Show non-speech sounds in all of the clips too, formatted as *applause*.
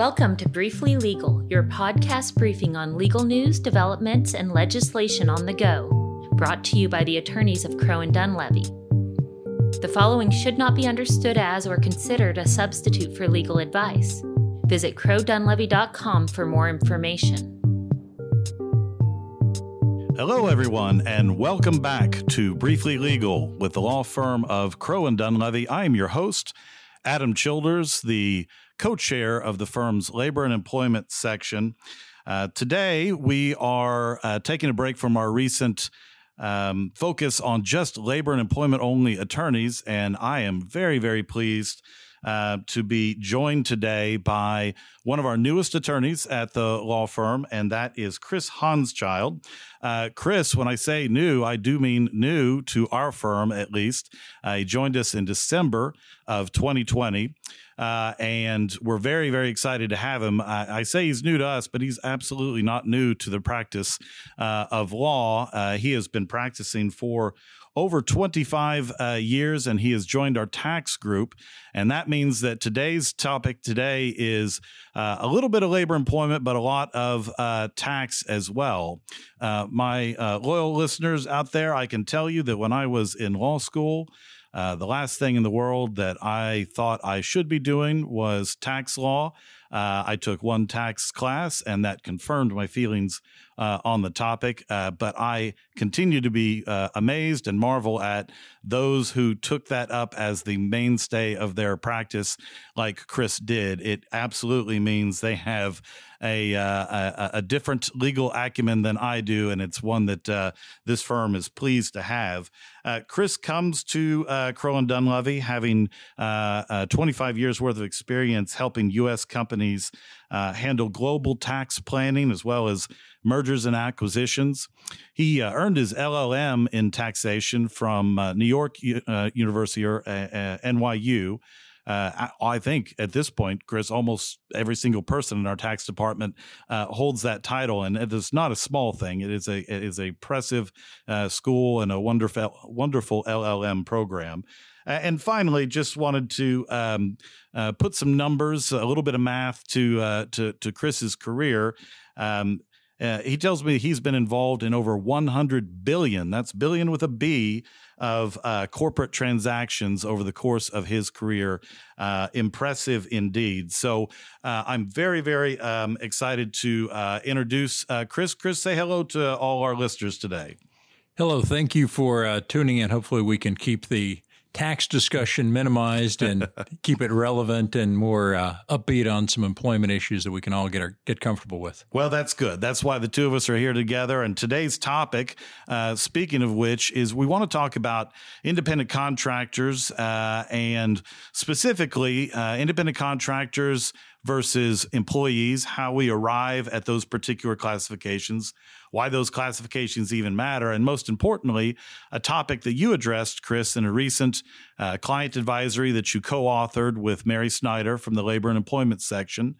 Welcome to Briefly Legal, your podcast briefing on legal news, developments, and legislation on the go, brought to you by the attorneys of Crowe and Dunlevy. The following should not be understood as or considered a substitute for legal advice. Visit crowedunlevy.com for more information. Hello, everyone, and welcome back to Briefly Legal with the law firm of Crowe and Dunlevy. I am your host, Adam Childers, the co chair of the firm's labor and employment section. Uh, today, we are uh, taking a break from our recent um, focus on just labor and employment only attorneys, and I am very, very pleased. Uh, to be joined today by one of our newest attorneys at the law firm, and that is Chris Hanschild. Uh, Chris, when I say new, I do mean new to our firm at least. Uh, he joined us in December of 2020. Uh, and we're very, very excited to have him. I, I, say he's new to us, but he's absolutely not new to the practice uh, of law. Uh, he has been practicing for over 25 uh, years, and he has joined our tax group. And that means that today's topic today is uh, a little bit of labor employment, but a lot of uh, tax as well. Uh, my uh, loyal listeners out there, I can tell you that when I was in law school, uh, the last thing in the world that I thought I should be doing was tax law. Uh, I took one tax class, and that confirmed my feelings uh, on the topic. Uh, but I continue to be uh, amazed and marvel at those who took that up as the mainstay of their practice, like Chris did. It absolutely means they have a, uh, a, a different legal acumen than I do, and it's one that uh, this firm is pleased to have. Uh, Chris comes to uh, Crowe and Dunlevy having uh, uh, 25 years worth of experience helping U.S. companies handle global tax planning as well as mergers and acquisitions. He earned his LLM in taxation from New York University or NYU. Uh, I, think at this point, Chris, almost every single person in our tax department uh, holds that title, and it is not a small thing. It is a it is a impressive uh, school and a wonderful wonderful LLM program. and finally, just wanted to um, uh, put some numbers, a little bit of math to uh, to to Chris's career. Um, uh, he tells me he's been involved in over 100 billion, that's billion with a B, of uh, corporate transactions over the course of his career. Uh, impressive indeed. So uh, I'm very, very um, excited to uh, introduce uh, Chris. Chris, say hello to all our listeners today. Hello. Thank you for tuning in. Hopefully, we can keep the tax discussion minimized and *laughs* keep it relevant and more uh, upbeat on some employment issues that we can all get our, get comfortable with. Well, that's good. That's why the two of us are here together. And today's topic, uh, speaking of which, is we want to talk about independent contractors uh, and specifically uh, independent contractors versus employees, how we arrive at those particular classifications, why those classifications even matter, and most importantly, a topic that you addressed, Chris, in a recent uh, client advisory that you co authored with Mary Snyder from the Labor and Employment section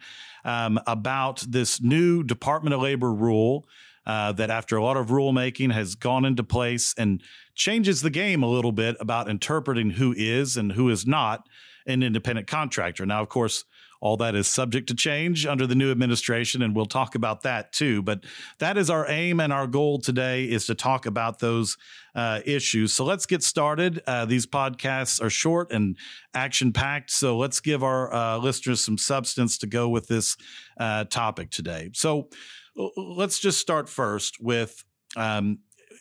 um, about this new Department of Labor rule. Uh, that after a lot of rulemaking has gone into place and changes the game a little bit about interpreting who is and who is not an independent contractor. Now, of course, all that is subject to change under the new administration, and we'll talk about that too. But that is our aim and our goal today is to talk about those uh, issues. So let's get started. Uh, these podcasts are short and action packed, so let's give our uh, listeners some substance to go with this uh, topic today. So let's just start first with um,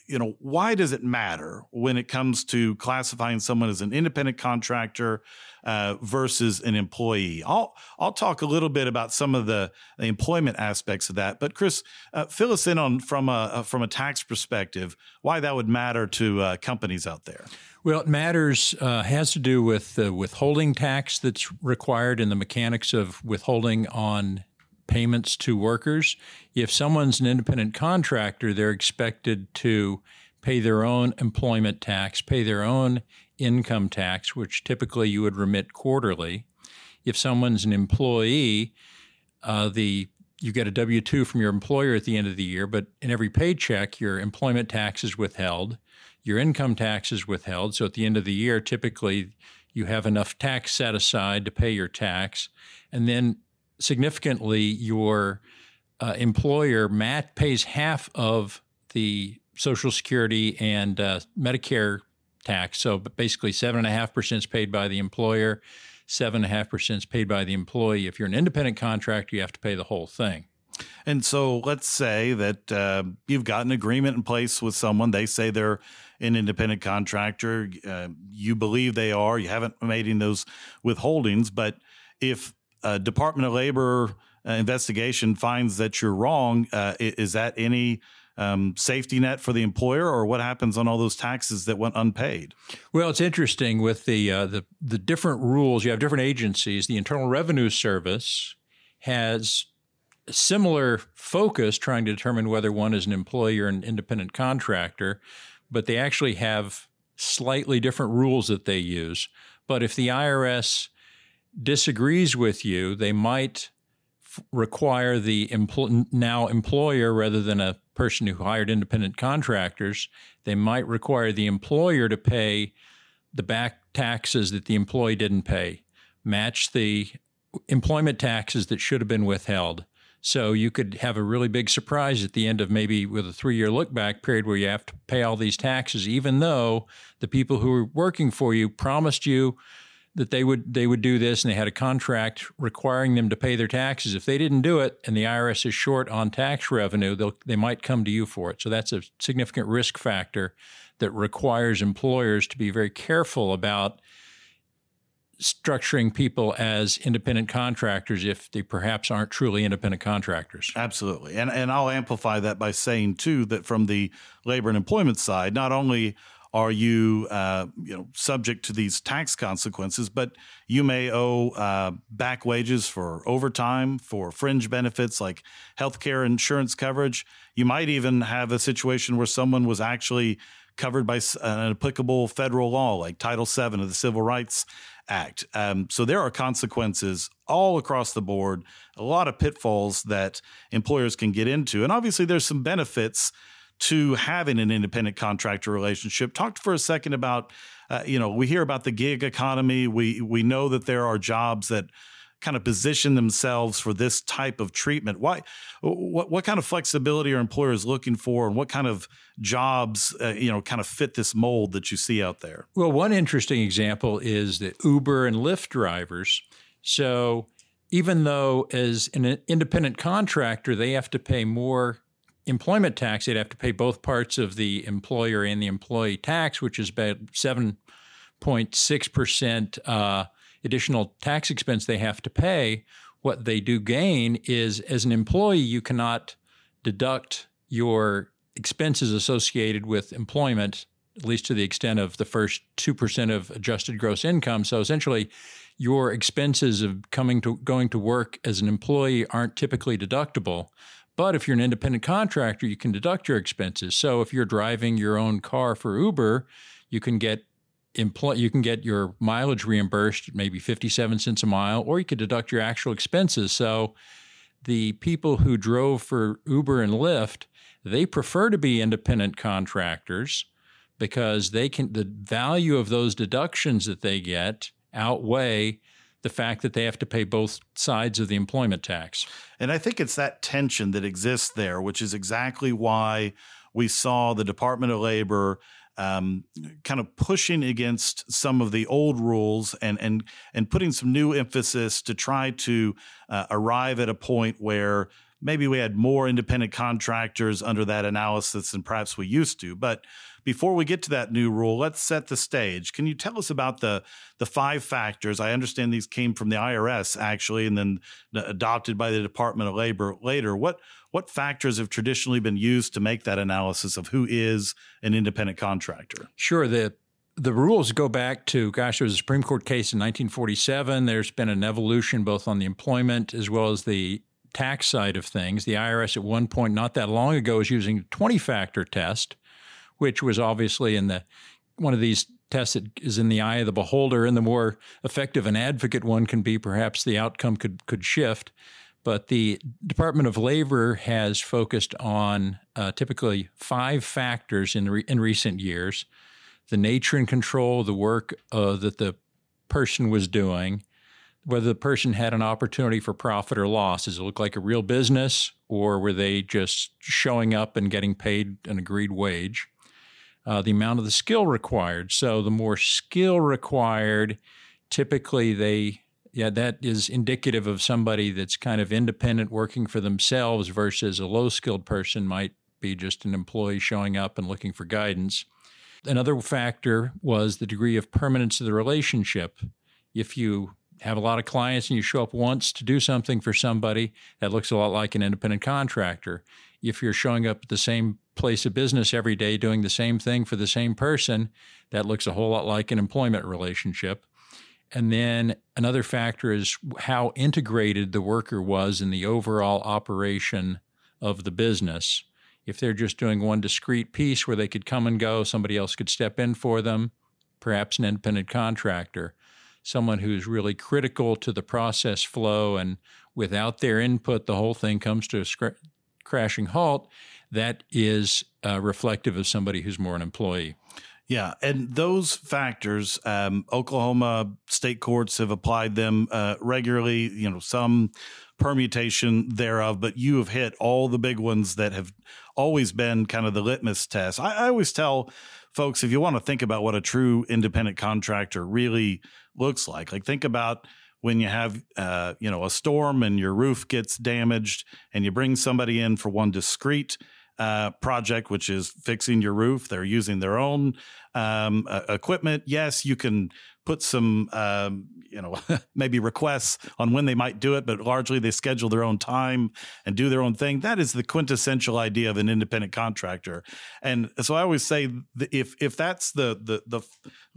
you know, why does it matter when it comes to classifying someone as an independent contractor uh, versus an employee? I'll I'll talk a little bit about some of the, the employment aspects of that. But Chris, uh, fill us in on from a uh, from a tax perspective why that would matter to uh, companies out there. Well, it matters uh, has to do with the withholding tax that's required in the mechanics of withholding on payments to workers. If someone's an independent contractor, they're expected to pay their own employment tax, pay their own income tax, which typically you would remit quarterly. If someone's an employee, uh, the you get a W two from your employer at the end of the year, but in every paycheck, your employment tax is withheld, your income tax is withheld. So at the end of the year, typically you have enough tax set aside to pay your tax, and then significantly your uh, employer Matt pays half of the Social Security and uh, Medicare tax. So basically, seven and a half percent is paid by the employer, seven and a half percent is paid by the employee. If you're an independent contractor, you have to pay the whole thing. And so let's say that uh, you've got an agreement in place with someone. They say they're an independent contractor. Uh, you believe they are. You haven't made any those withholdings. But if a Department of Labor uh, investigation finds that you're wrong, uh, is that any um, safety net for the employer, or what happens on all those taxes that went unpaid? Well, it's interesting with the uh, the the different rules. You have different agencies. The Internal Revenue Service has similar focus, trying to determine whether one is an employee or an independent contractor, but they actually have slightly different rules that they use. But if the IRS disagrees with you, they might f- require the empl- now employer rather than a person who hired independent contractors, they might require the employer to pay the back taxes that the employee didn't pay, match the employment taxes that should have been withheld. So you could have a really big surprise at the end of maybe with a three year look back period where you have to pay all these taxes, even though the people who were working for you promised you that they would they would do this and they had a contract requiring them to pay their taxes. If they didn't do it and the IRS is short on tax revenue, they they might come to you for it. So that's a significant risk factor that requires employers to be very careful about structuring people as independent contractors if they perhaps aren't truly independent contractors. Absolutely. And and I'll amplify that by saying too that from the labor and employment side, not only are you uh, you know subject to these tax consequences, but you may owe uh, back wages for overtime, for fringe benefits like healthcare insurance coverage. You might even have a situation where someone was actually covered by an applicable federal law like Title VII of the Civil Rights Act. Um, so there are consequences all across the board, a lot of pitfalls that employers can get into. And obviously, there's some benefits to having an independent contractor relationship. Talk for a second about, uh, you know, we hear about the gig economy. We we know that there are jobs that kind of position themselves for this type of treatment. Why? What what kind of flexibility are employers looking for, and what kind of jobs, uh, you know, kind of fit this mold that you see out there? Well, one interesting example is the Uber and Lyft drivers. So even though as an independent contractor they have to pay more employment tax, they'd have to pay both parts of the employer and the employee tax, which is about 7.6% uh, additional tax expense they have to pay. What they do gain is as an employee, you cannot deduct your expenses associated with employment, at least to the extent of the first 2% of adjusted gross income. So essentially, your expenses of coming to going to work as an employee aren't typically deductible. But if you're an independent contractor, you can deduct your expenses. So if you're driving your own car for Uber, you can get you can get your mileage reimbursed maybe 57 cents a mile or you could deduct your actual expenses. So the people who drove for Uber and Lyft, they prefer to be independent contractors because they can the value of those deductions that they get outweigh the fact that they have to pay both sides of the employment tax. And I think it's that tension that exists there, which is exactly why we saw the Department of Labor um, kind of pushing against some of the old rules and and and putting some new emphasis to try to uh, arrive at a point where maybe we had more independent contractors under that analysis than perhaps we used to. But before we get to that new rule, let's set the stage. Can you tell us about the the five factors? I understand these came from the IRS actually, and then adopted by the Department of Labor later. What what factors have traditionally been used to make that analysis of who is an independent contractor? Sure. The the rules go back to, gosh, there was a Supreme Court case in 1947. There's been an evolution both on the employment as well as the tax side of things. The IRS at one point, not that long ago, was using a 20 factor test, which was obviously in the one of these tests that is in the eye of the beholder, and the more effective an advocate one can be, perhaps the outcome could could shift. But the Department of Labor has focused on uh, typically five factors in re- in recent years: the nature and control the work uh, that the person was doing, whether the person had an opportunity for profit or loss. Does it look like a real business, or were they just showing up and getting paid an agreed wage? Uh, the amount of the skill required. So the more skill required, typically they yeah, that is indicative of somebody that's kind of independent, working for themselves, versus a low skilled person might be just an employee showing up and looking for guidance. Another factor was the degree of permanence of the relationship. If you have a lot of clients and you show up once to do something for somebody, that looks a lot like an independent contractor. If you're showing up at the same place of business every day doing the same thing for the same person, that looks a whole lot like an employment relationship. And then another factor is how integrated the worker was in the overall operation of the business. If they're just doing one discrete piece where they could come and go, somebody else could step in for them, perhaps an independent contractor, someone who's really critical to the process flow, and without their input, the whole thing comes to a sc- crashing halt, that is uh, reflective of somebody who's more an employee. Yeah, and those factors, um, Oklahoma state courts have applied them uh, regularly. You know, some permutation thereof, but you have hit all the big ones that have always been kind of the litmus test. I, I always tell folks if you want to think about what a true independent contractor really looks like, like think about when you have uh, you know a storm and your roof gets damaged, and you bring somebody in for one discrete uh, project, which is fixing your roof. They're using their own um, uh, equipment. Yes, you can put some, um, you know, *laughs* maybe requests on when they might do it, but largely they schedule their own time and do their own thing. That is the quintessential idea of an independent contractor. And so I always say, if if that's the the the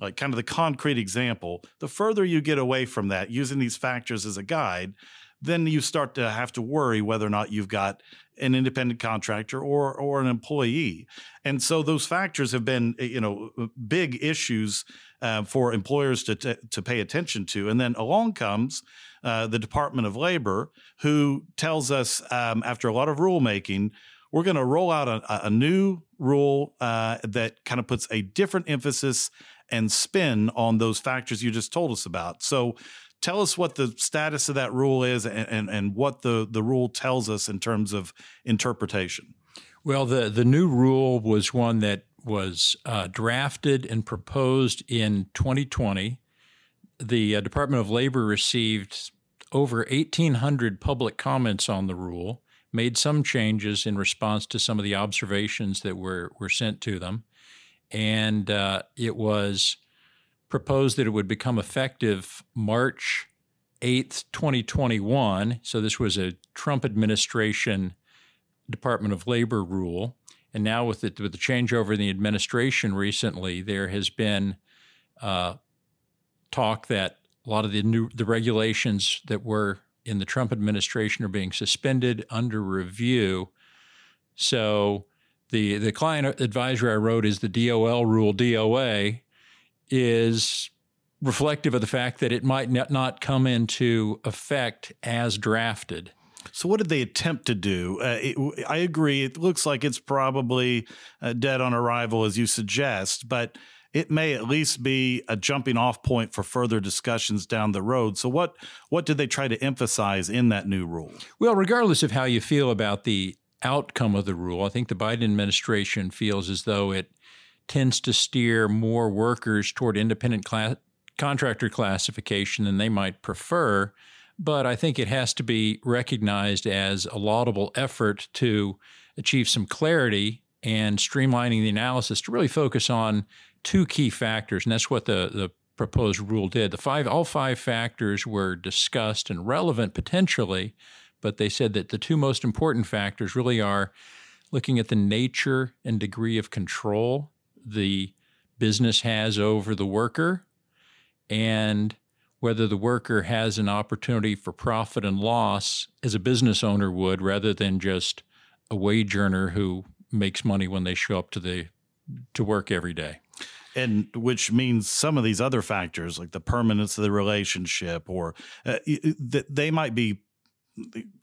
like kind of the concrete example, the further you get away from that, using these factors as a guide, then you start to have to worry whether or not you've got an independent contractor or or an employee. And so those factors have been you know big issues uh, for employers to, to, to pay attention to. And then along comes uh, the Department of Labor, who tells us um, after a lot of rulemaking. We're going to roll out a, a new rule uh, that kind of puts a different emphasis and spin on those factors you just told us about. So, tell us what the status of that rule is and, and, and what the, the rule tells us in terms of interpretation. Well, the, the new rule was one that was uh, drafted and proposed in 2020. The uh, Department of Labor received over 1,800 public comments on the rule, made some changes in response to some of the observations that were, were sent to them. And uh, it was proposed that it would become effective March 8th, 2021. So this was a Trump administration Department of Labor rule. And now with the, with the changeover in the administration recently, there has been uh, talk that a lot of the new the regulations that were in the Trump administration are being suspended under review. So the the client advisory I wrote is the DOL rule DOA, is reflective of the fact that it might not come into effect as drafted. So, what did they attempt to do? Uh, it, I agree. It looks like it's probably uh, dead on arrival, as you suggest, but it may at least be a jumping off point for further discussions down the road. So, what what did they try to emphasize in that new rule? Well, regardless of how you feel about the outcome of the rule, I think the Biden administration feels as though it tends to steer more workers toward independent class, contractor classification than they might prefer. But I think it has to be recognized as a laudable effort to achieve some clarity and streamlining the analysis to really focus on two key factors. And that's what the, the proposed rule did. The five, all five factors were discussed and relevant potentially, but they said that the two most important factors really are looking at the nature and degree of control the business has over the worker and whether the worker has an opportunity for profit and loss as a business owner would rather than just a wage earner who makes money when they show up to the to work every day. And which means some of these other factors like the permanence of the relationship or uh, that they might be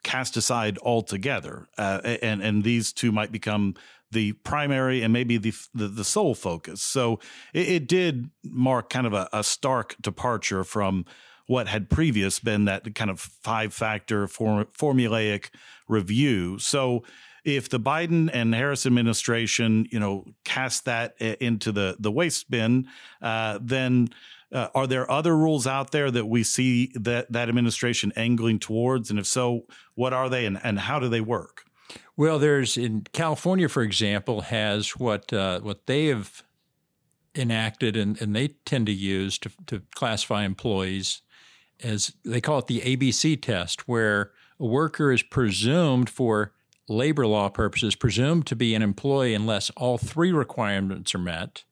cast aside altogether uh, and and these two might become the primary and maybe the the, the sole focus. So it, it, did mark kind of a, a stark departure from what had previous been that kind of five factor for, formulaic review. So if the Biden and Harris administration, you know, cast that into the the waste bin, uh, then uh, are there other rules out there that we see that that administration angling towards? And if so, what are they and, and how do they work? Well, there's in California, for example, has what uh, what they have enacted and, and they tend to use to, to classify employees as they call it the ABC test, where a worker is presumed for labor law purposes presumed to be an employee unless all three requirements are met.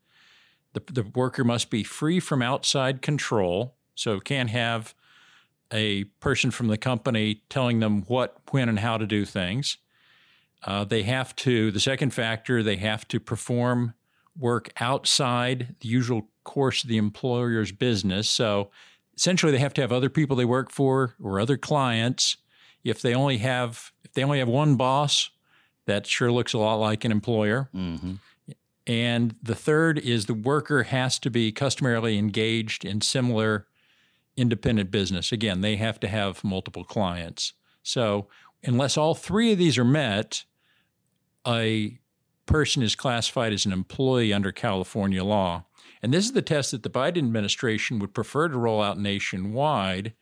The, the worker must be free from outside control, so can't have a person from the company telling them what, when, and how to do things. Uh, they have to, the second factor, they have to perform work outside the usual course of the employer's business. So essentially, they have to have other people they work for or other clients. If they only have if they only have one boss, that sure looks a lot like an employer. Mm-hmm. And the third is the worker has to be customarily engaged in similar independent business. Again, they have to have multiple clients. So, unless all three of these are met, a person is classified as an employee under California law. And this is the test that the Biden administration would prefer to roll out nationwide.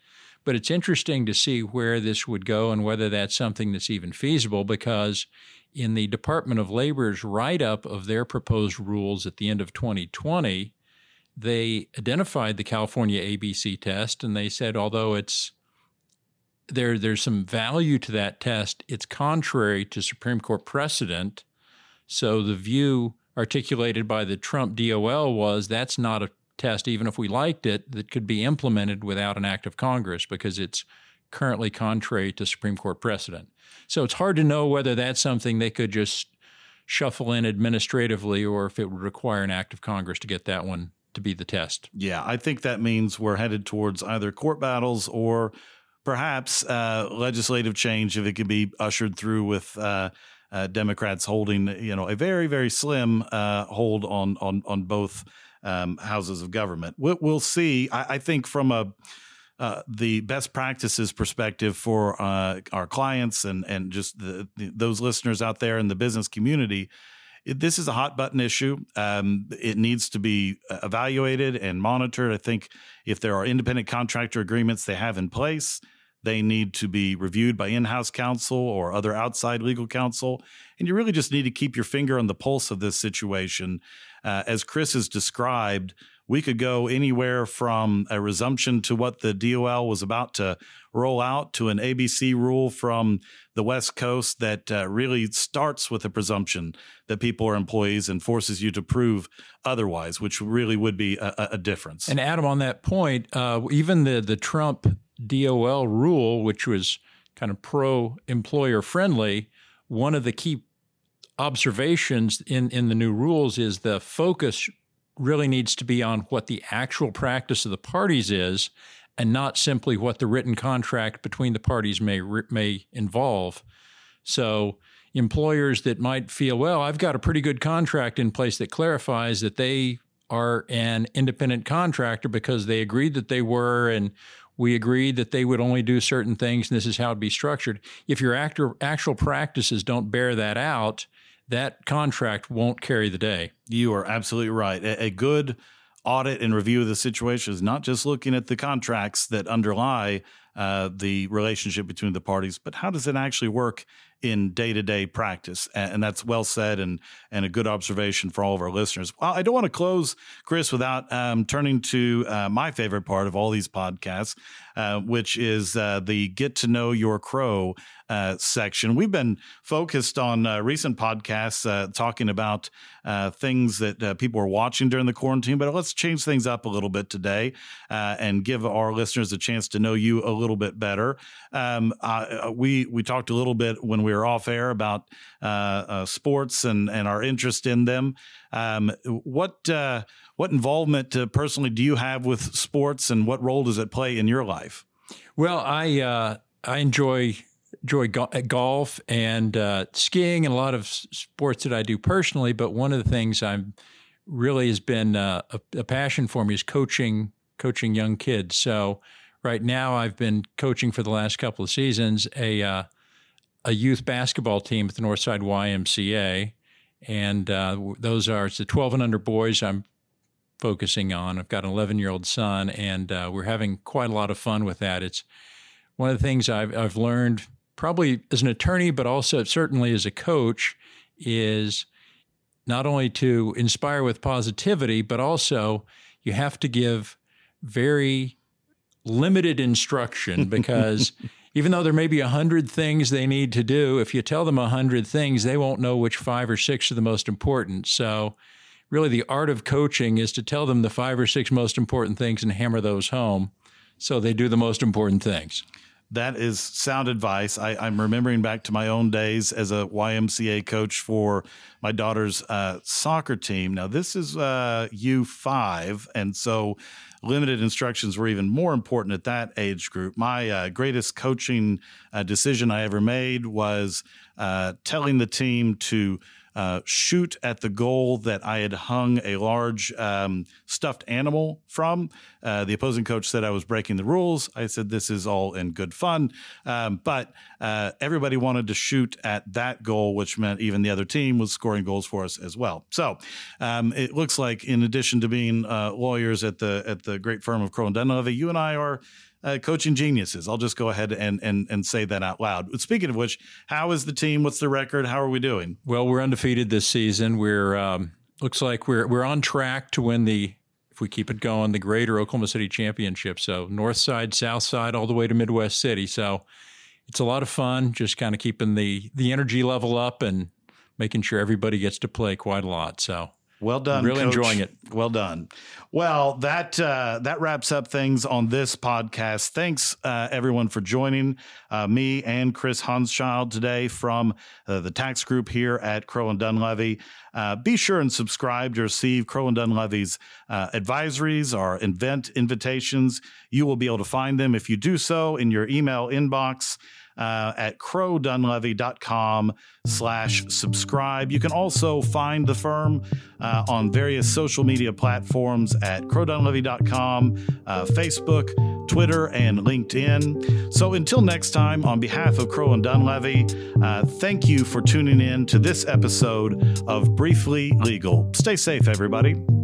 But it's interesting to see where this would go and whether that's something that's even feasible because in the Department of Labor's write up of their proposed rules at the end of 2020, they identified the California ABC test and they said, although it's there, there's some value to that test, it's contrary to Supreme Court precedent. So the view articulated by the Trump DOL was that's not a test, even if we liked it, that could be implemented without an act of Congress because it's currently contrary to Supreme Court precedent. So it's hard to know whether that's something they could just shuffle in administratively or if it would require an act of Congress to get that one to be the test. Yeah, I think that means we're headed towards either court battles or perhaps uh, legislative change if it could be ushered through with. Uh, uh, Democrats holding, you know, a very, very slim uh, hold on on on both um, houses of government. We'll, we'll see. I, I, think from a uh, the best practices perspective for uh, our clients and and just the, the, those listeners out there in the business community. It, this is a hot button issue. Um, it needs to be uh, evaluated and monitored. I think if there are independent contractor agreements they have in place, they need to be reviewed by in house counsel or other outside legal counsel. And you really just need to keep your finger on the pulse of this situation. Uh, as Chris has described, we could go anywhere from a resumption to what the DOL was about to roll out to an ABC rule from the West Coast that uh, really starts with a presumption that people are employees and forces you to prove otherwise, which really would be a, a difference. And Adam, on that point, uh, even the the Trump DOL rule, which was kind of pro employer friendly, one of the key observations in, in the new rules is the focus really needs to be on what the actual practice of the parties is and not simply what the written contract between the parties may may involve. So employers that might feel, well, I've got a pretty good contract in place that clarifies that they are an independent contractor because they agreed that they were and we agreed that they would only do certain things and this is how it'd be structured. If your actual actual practices don't bear that out, that contract won't carry the day. You are absolutely right. A, a good audit and review of the situation is not just looking at the contracts that underlie uh, the relationship between the parties, but how does it actually work in day to day practice. And, that's well said and, and a good observation for all of our listeners. Well, I don't want to close, Chris, without um, turning to uh, my favorite part of all these podcasts, uh, which is uh, the Get to Know Your Crow uh, section. We've been focused on uh, recent podcasts uh, talking about things that people are watching during the quarantine, but let's change things up a little bit today and give our listeners a chance to know you a little bit better. Um, we we talked a little bit when we were off air about uh, uh, sports and, and our interest in them. Um, what uh, what involvement uh, personally do you have with sports, and what role does it play in your life? Well, I uh, I enjoy enjoy go- golf and skiing and a lot of sports that I do personally. But one of the things I'm really has been a, a passion for me is coaching coaching young kids. So right now I've been coaching for the last couple of seasons a uh, a youth basketball team at the Northside YMCA, and uh, those are it's the 12 and under boys. I'm focusing on. I've got an 11 year old son, and uh, we're having quite a lot of fun with that. It's one of the things I've, I've learned probably as an attorney, but also certainly as a coach, is not only to inspire with positivity, but also you have to give very limited instruction *laughs* because even though there may be a hundred things they need to do, if you tell them a hundred things, they won't know which five or six are the most important. So really the art of coaching is to tell them the five or six most important things and hammer those home so they do the most important things. That is sound advice. I, am remembering back to my own days as a YMCA coach for my daughter's uh, soccer team. Now, this is uh, U5, and so limited instructions were even more important at that age group. My uh, greatest coaching uh, decision I ever made was uh, telling the team to uh, shoot at the goal that I had hung a large um, stuffed animal from. Uh, the opposing coach said I was breaking the rules. I said this is all in good fun, um, but uh, everybody wanted to shoot at that goal, which meant even the other team was scoring goals for us as well. So um, it looks like, in addition to being uh, lawyers at the at the great firm of Crowe and Dunlevy, you and I are uh, coaching geniuses. I'll just go ahead and, and and say that out loud. Speaking of which, how is the team? What's the record? How are we doing? Well, we're undefeated this season. We're um, looks like we're we're on track to win the if we keep it going the Greater Oklahoma City Championship. So North Side, South Side, all the way to Midwest City. So it's a lot of fun. Just kind of keeping the the energy level up and making sure everybody gets to play quite a lot. So well done. Really Coach. enjoying it. Well done. Well, that uh, that wraps up things on this podcast. Thanks uh, everyone for joining uh, me and Chris Hanschild today from uh, the tax group here at Crowe and Dunlevy. Uh, be sure and subscribe to receive Crowe and Dunlevy's uh, advisories or event invitations. You will be able to find them if you do so in your email inbox uh, at crowedunlevy.com slash subscribe. You can also find the firm uh, on various social media platforms at crowedunlevy.com, uh, Facebook, Twitter, and LinkedIn. So until next time, on behalf of Crowe and Dunlevy, uh, thank you for tuning in to this episode of Briefly Legal. Stay safe, everybody.